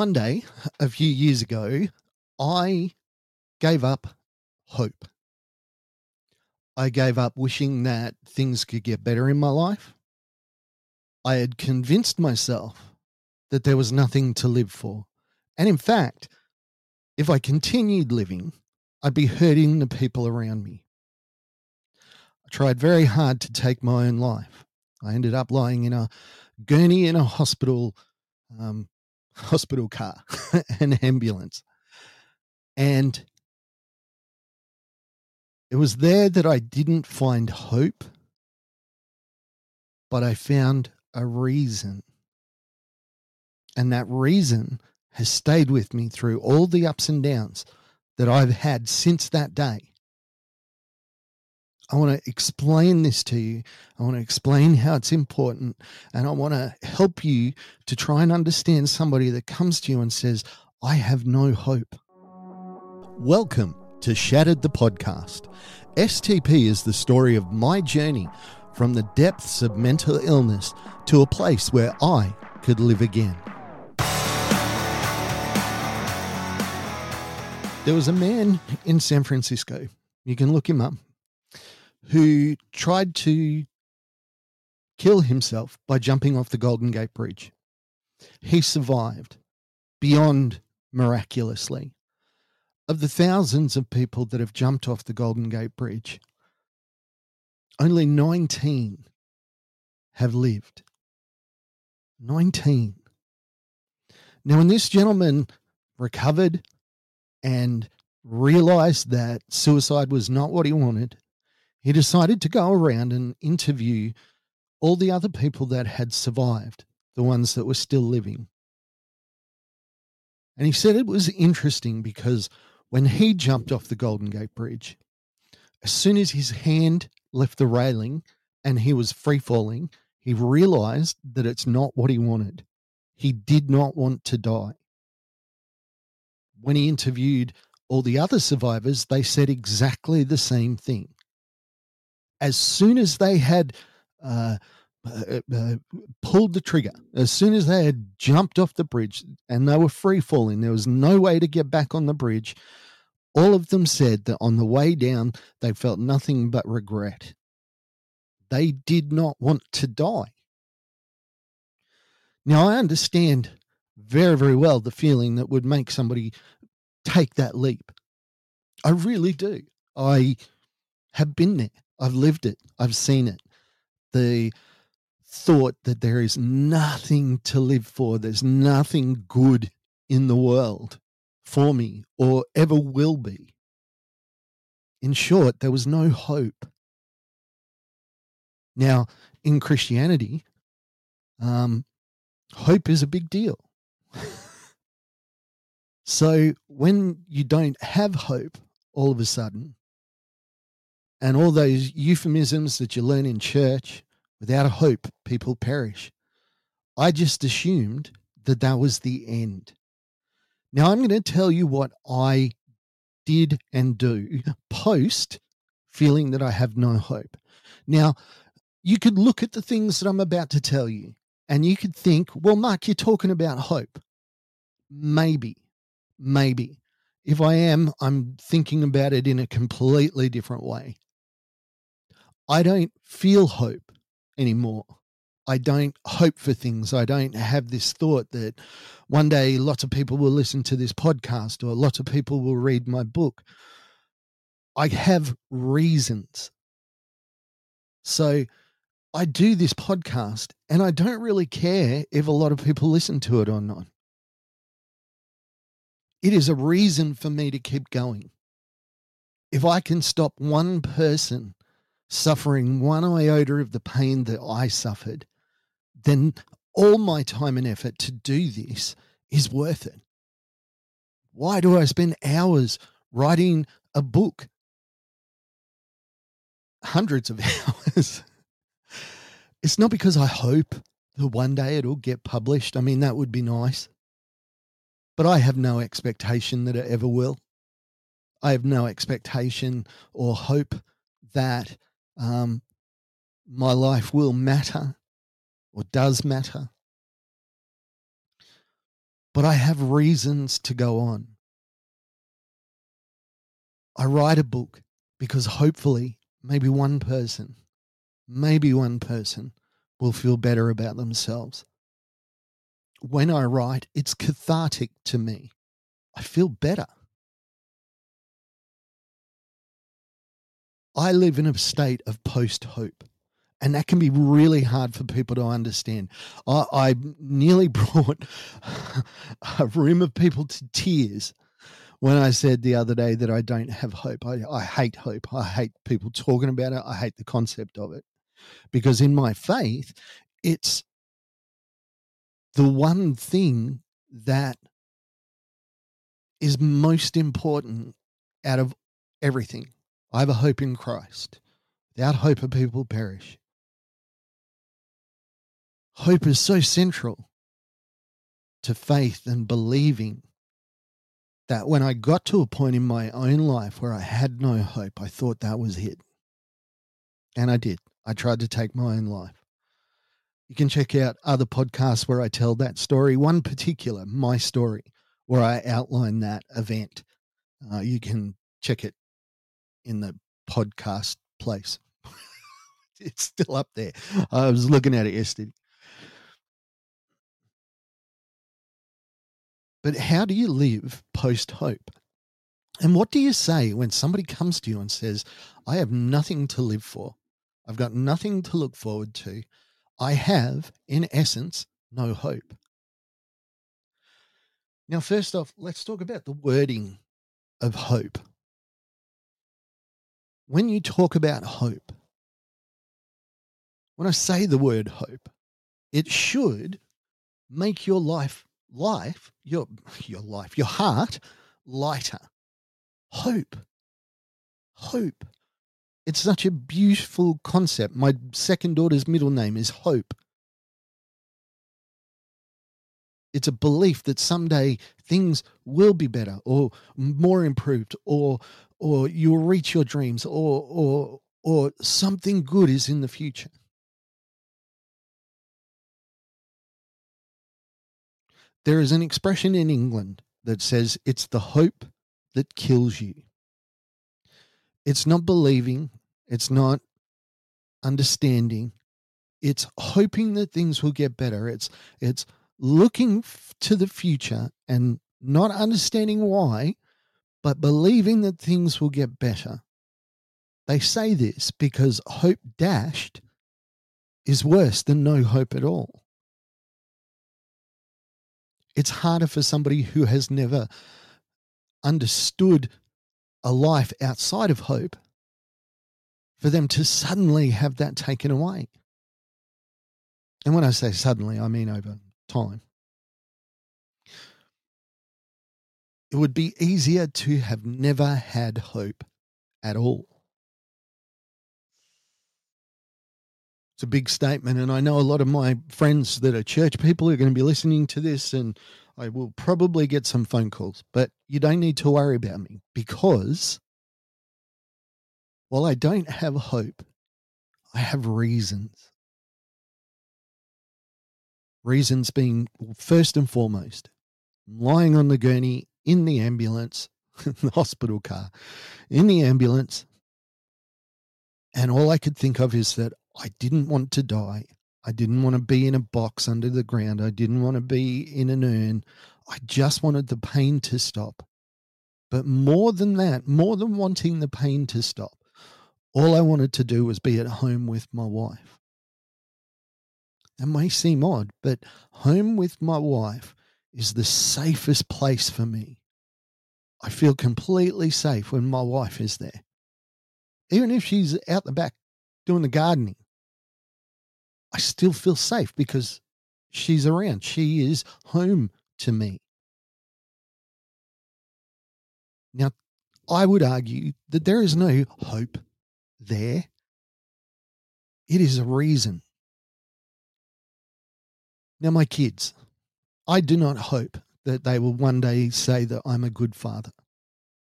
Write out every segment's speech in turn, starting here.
One day, a few years ago, I gave up hope. I gave up wishing that things could get better in my life. I had convinced myself that there was nothing to live for. And in fact, if I continued living, I'd be hurting the people around me. I tried very hard to take my own life. I ended up lying in a gurney in a hospital um, hospital car, an ambulance. And it was there that I didn't find hope, but I found a reason. And that reason has stayed with me through all the ups and downs that I've had since that day. I want to explain this to you. I want to explain how it's important. And I want to help you to try and understand somebody that comes to you and says, I have no hope. Welcome to Shattered the Podcast. STP is the story of my journey from the depths of mental illness to a place where I could live again. There was a man in San Francisco. You can look him up who tried to kill himself by jumping off the Golden Gate Bridge. He survived beyond miraculously. Of the thousands of people that have jumped off the Golden Gate Bridge, only 19 have lived. 19. Now, when this gentleman recovered and realized that suicide was not what he wanted, he decided to go around and interview all the other people that had survived, the ones that were still living. And he said it was interesting because when he jumped off the Golden Gate Bridge, as soon as his hand left the railing and he was free falling, he realized that it's not what he wanted. He did not want to die. When he interviewed all the other survivors, they said exactly the same thing as soon as they had uh, uh, uh, pulled the trigger, as soon as they had jumped off the bridge and they were free falling, there was no way to get back on the bridge. All of them said that on the way down, they felt nothing but regret. They did not want to die. Now, I understand very, very well the feeling that would make somebody take that leap. I really do. I have been there. I've lived it, I've seen it. The thought that there is nothing to live for, there's nothing good in the world for me or ever will be. In short, there was no hope. Now, in Christianity, um, hope is a big deal. so when you don't have hope all of a sudden, and all those euphemisms that you learn in church without a hope, people perish. I just assumed that that was the end. Now, I'm going to tell you what I did and do post feeling that I have no hope. Now, you could look at the things that I'm about to tell you and you could think, well, Mark, you're talking about hope. Maybe, maybe. If I am, I'm thinking about it in a completely different way. I don't feel hope anymore. I don't hope for things. I don't have this thought that one day lots of people will listen to this podcast or lots of people will read my book. I have reasons. So I do this podcast and I don't really care if a lot of people listen to it or not. It is a reason for me to keep going. If I can stop one person suffering one iota of the pain that I suffered, then all my time and effort to do this is worth it. Why do I spend hours writing a book? Hundreds of hours. it's not because I hope that one day it'll get published. I mean, that would be nice. But I have no expectation that it ever will. I have no expectation or hope that um, my life will matter or does matter. but I have reasons to go on. I write a book because hopefully, maybe one person, maybe one person will feel better about themselves. When I write, it's cathartic to me. I feel better. I live in a state of post hope. And that can be really hard for people to understand. I, I nearly brought a room of people to tears when I said the other day that I don't have hope. I, I hate hope. I hate people talking about it. I hate the concept of it. Because in my faith, it's the one thing that is most important out of everything. I have a hope in Christ. Without hope, a people perish. Hope is so central to faith and believing that when I got to a point in my own life where I had no hope, I thought that was it. And I did. I tried to take my own life. You can check out other podcasts where I tell that story, one particular, my story, where I outline that event. Uh, you can check it in the podcast place. it's still up there. I was looking at it yesterday. But how do you live post hope? And what do you say when somebody comes to you and says, I have nothing to live for? I've got nothing to look forward to. I have, in essence, no hope. Now, first off, let's talk about the wording of hope. When you talk about hope, when I say the word hope, it should make your life life, your your life, your heart lighter. Hope. Hope. It's such a beautiful concept. My second daughter's middle name is Hope. It's a belief that someday things will be better or more improved or or you'll reach your dreams or or or something good is in the future. There is an expression in England that says it's the hope that kills you. It's not believing, it's not understanding, it's hoping that things will get better. It's it's looking to the future and not understanding why, but believing that things will get better. They say this because hope dashed is worse than no hope at all it's harder for somebody who has never understood a life outside of hope for them to suddenly have that taken away. And when I say suddenly, I mean over time. It would be easier to have never had hope at all. it's a big statement. And I know a lot of my friends that are church people are going to be listening to this, and I will probably get some phone calls. But you don't need to worry about me because while I don't have hope, I have reasons. Reasons being first and foremost, lying on the gurney in the ambulance, in the hospital car, in the ambulance. And all I could think of is that I didn't want to die. I didn't want to be in a box under the ground. I didn't want to be in an urn. I just wanted the pain to stop. But more than that, more than wanting the pain to stop, all I wanted to do was be at home with my wife. That may seem odd, but home with my wife is the safest place for me. I feel completely safe when my wife is there. Even if she's out the back doing the gardening, I still feel safe because she's around. She is home to me. Now, I would argue that there is no hope there. It is a reason. Now, my kids, I do not hope that they will one day say that I'm a good father.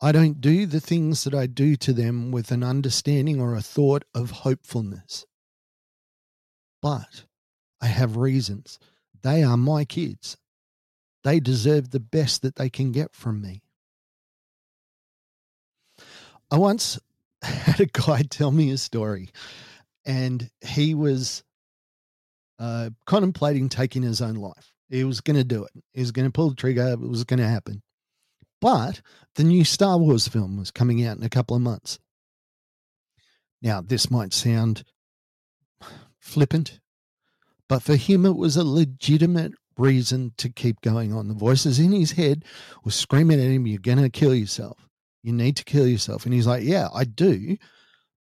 I don't do the things that I do to them with an understanding or a thought of hopefulness. But I have reasons. They are my kids. They deserve the best that they can get from me. I once had a guy tell me a story, and he was uh, contemplating taking his own life. He was going to do it. He was going to pull the trigger. It was going to happen. But the new Star Wars film was coming out in a couple of months. Now, this might sound flippant, but for him, it was a legitimate reason to keep going on. The voices in his head were screaming at him, You're going to kill yourself. You need to kill yourself. And he's like, Yeah, I do,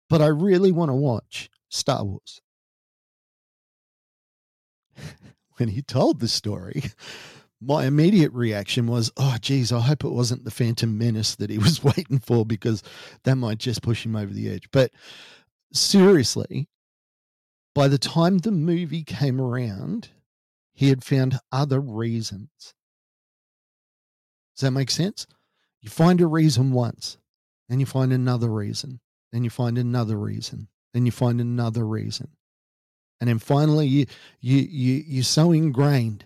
but I really want to watch Star Wars. when he told the story, my immediate reaction was, oh, geez, I hope it wasn't the Phantom Menace that he was waiting for because that might just push him over the edge. But seriously, by the time the movie came around, he had found other reasons. Does that make sense? You find a reason once, then you find another reason, then you find another reason, then you find another reason. And then finally you you you you're so ingrained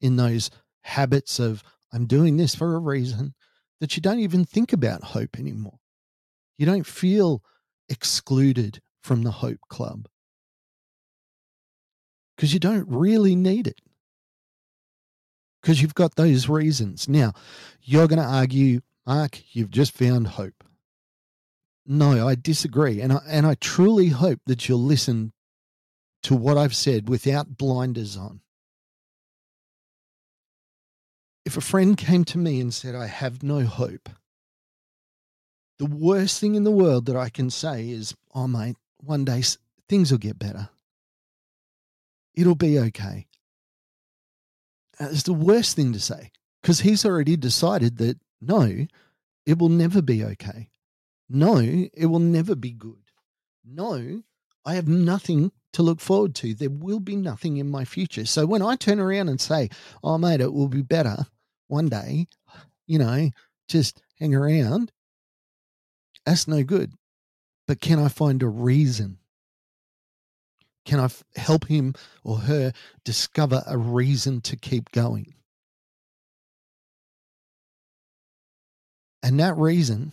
in those habits of I'm doing this for a reason that you don't even think about hope anymore. You don't feel excluded from the hope club because you don't really need it because you've got those reasons. Now, you're going to argue, Mark, you've just found hope. No, I disagree. And I, and I truly hope that you'll listen to what I've said without blinders on. If a friend came to me and said, I have no hope, the worst thing in the world that I can say is, oh, mate, one day things will get better. It'll be okay. It's the worst thing to say because he's already decided that no, it will never be okay. No, it will never be good. No, I have nothing to look forward to. There will be nothing in my future. So when I turn around and say, oh, mate, it will be better one day, you know, just hang around, that's no good. But can I find a reason? Can I f- help him or her discover a reason to keep going? And that reason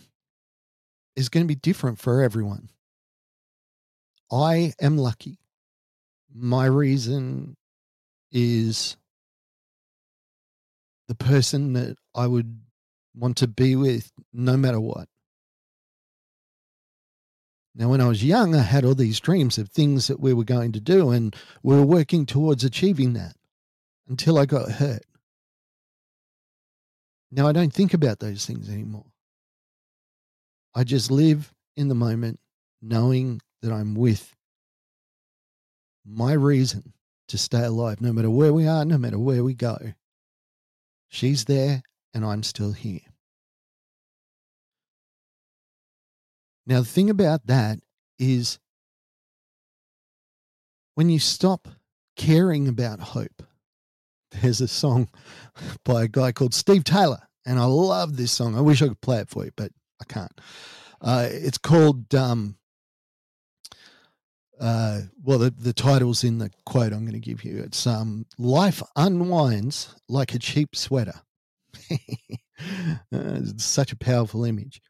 is going to be different for everyone. I am lucky. My reason is the person that I would want to be with no matter what. Now, when I was young, I had all these dreams of things that we were going to do, and we were working towards achieving that until I got hurt. Now, I don't think about those things anymore. I just live in the moment knowing that I'm with my reason to stay alive, no matter where we are, no matter where we go. She's there, and I'm still here. Now, the thing about that is when you stop caring about hope, there's a song by a guy called Steve Taylor, and I love this song. I wish I could play it for you, but I can't. Uh, it's called, um, uh, well, the, the title's in the quote I'm going to give you. It's um, Life Unwinds Like a Cheap Sweater. uh, it's such a powerful image.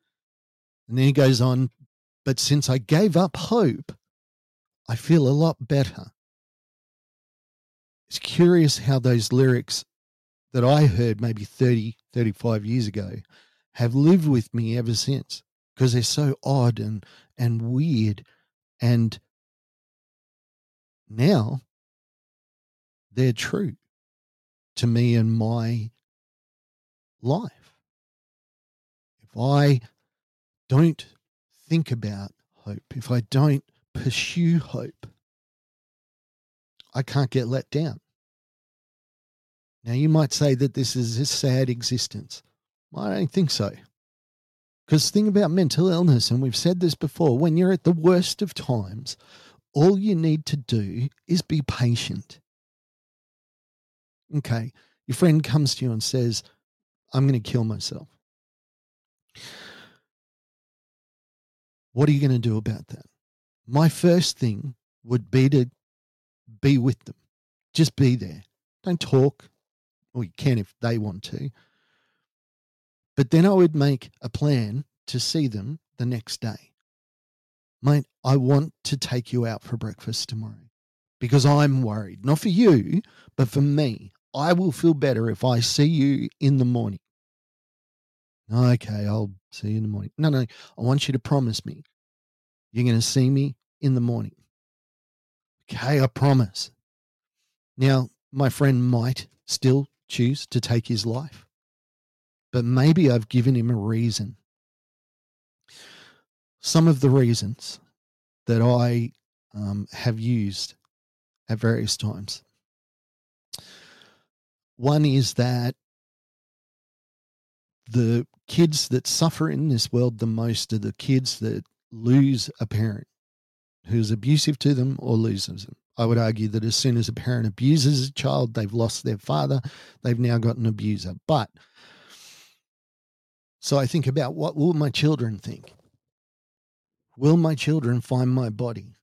And then he goes on, but since I gave up hope, I feel a lot better. It's curious how those lyrics that I heard maybe 30, 35 years ago have lived with me ever since because they're so odd and, and weird. And now they're true to me and my life. If I don't think about hope, if I don't pursue hope, I can't get let down. Now, you might say that this is a sad existence. I don't think so. Because the thing about mental illness, and we've said this before when you're at the worst of times, all you need to do is be patient. Okay, your friend comes to you and says, I'm going to kill myself. What are you going to do about that? My first thing would be to be with them. Just be there. Don't talk. or you can if they want to. But then I would make a plan to see them the next day. Mate, I want to take you out for breakfast tomorrow because I'm worried, not for you, but for me. I will feel better if I see you in the morning. Okay, I'll see you in the morning. No, no, I want you to promise me you're going to see me in the morning. Okay, I promise. Now, my friend might still choose to take his life, but maybe I've given him a reason. Some of the reasons that I um, have used at various times. One is that the kids that suffer in this world the most are the kids that lose a parent who's abusive to them or loses them. I would argue that as soon as a parent abuses a child, they've lost their father, they've now got an abuser. But so I think about what will my children think? Will my children find my body?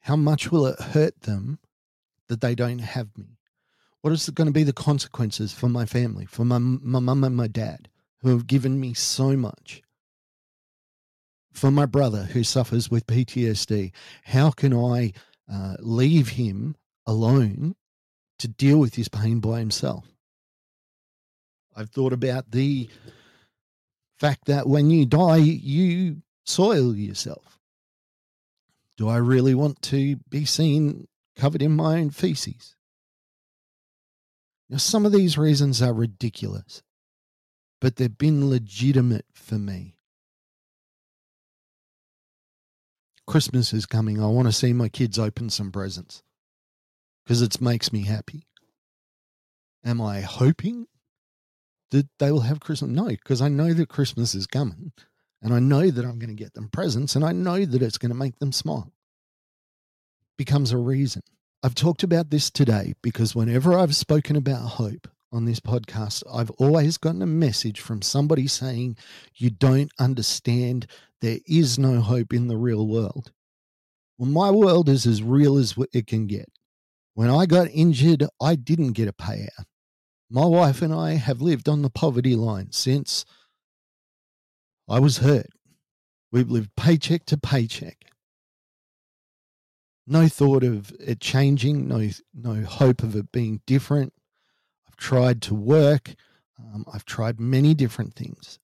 How much will it hurt them that they don't have me? What is going to be the consequences for my family, for my, my mum and my dad, who have given me so much? For my brother who suffers with PTSD, how can I uh, leave him alone to deal with his pain by himself? I've thought about the fact that when you die, you soil yourself. Do I really want to be seen covered in my own feces? Now, some of these reasons are ridiculous, but they've been legitimate for me. Christmas is coming. I want to see my kids open some presents because it makes me happy. Am I hoping that they will have Christmas? No, because I know that Christmas is coming and I know that I'm going to get them presents and I know that it's going to make them smile. Becomes a reason. I've talked about this today because whenever I've spoken about hope on this podcast, I've always gotten a message from somebody saying, You don't understand. There is no hope in the real world. Well, my world is as real as it can get. When I got injured, I didn't get a payout. My wife and I have lived on the poverty line since I was hurt. We've lived paycheck to paycheck no thought of it changing, no no hope of it being different. I've tried to work. Um, I've tried many different things.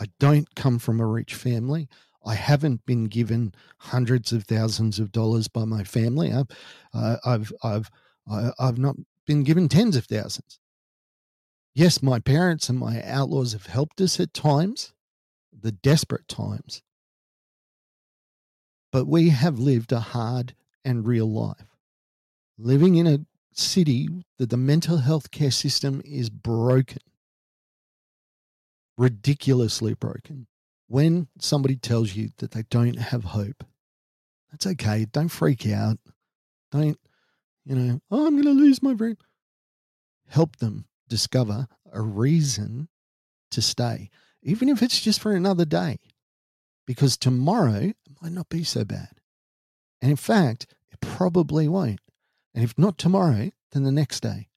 I don't come from a rich family. I haven't been given hundreds of thousands of dollars by my family. I've, uh, I've, I've, I've not been given tens of thousands. Yes, my parents and my outlaws have helped us at times, the desperate times but we have lived a hard and real life. Living in a city that the mental health care system is broken, ridiculously broken. When somebody tells you that they don't have hope, that's okay. Don't freak out. Don't, you know, oh, I'm going to lose my brain. Help them discover a reason to stay, even if it's just for another day because tomorrow might not be so bad. And in fact, it probably won't. And if not tomorrow, then the next day.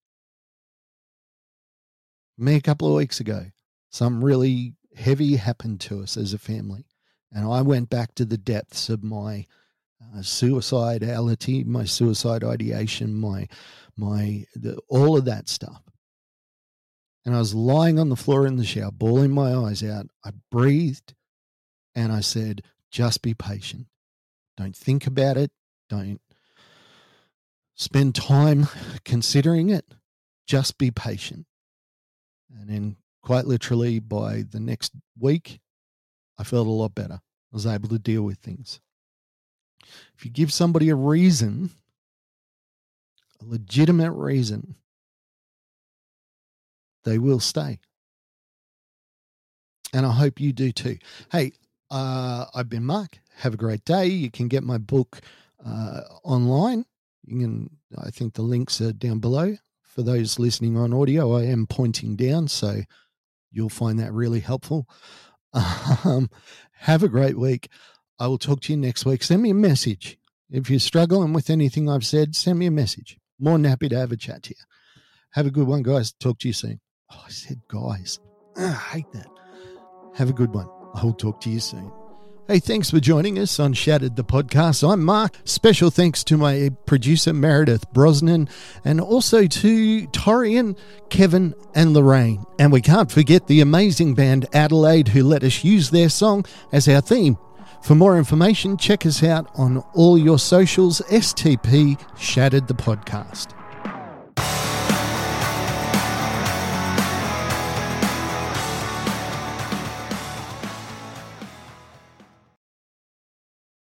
Me, a couple of weeks ago, some really heavy happened to us as a family. And I went back to the depths of my uh, suicidality, my suicide ideation, my, my, the, all of that stuff. And I was lying on the floor in the shower, bawling my eyes out. I breathed and I said, just be patient. Don't think about it. Don't spend time considering it. Just be patient. And then, quite literally, by the next week, I felt a lot better. I was able to deal with things. If you give somebody a reason, a legitimate reason, they will stay. And I hope you do too. Hey, uh, I've been Mark. Have a great day. You can get my book uh, online. You can, I think the links are down below. For those listening on audio, I am pointing down, so you'll find that really helpful. Um, have a great week. I will talk to you next week. Send me a message. If you're struggling with anything I've said, send me a message. More than happy to have a chat to you. Have a good one, guys. Talk to you soon. Oh, I said guys. I hate that. Have a good one. I will talk to you soon. Hey, thanks for joining us on Shattered the Podcast. I'm Mark. Special thanks to my producer, Meredith Brosnan, and also to Torian, Kevin, and Lorraine. And we can't forget the amazing band Adelaide who let us use their song as our theme. For more information, check us out on all your socials, STP Shattered the Podcast.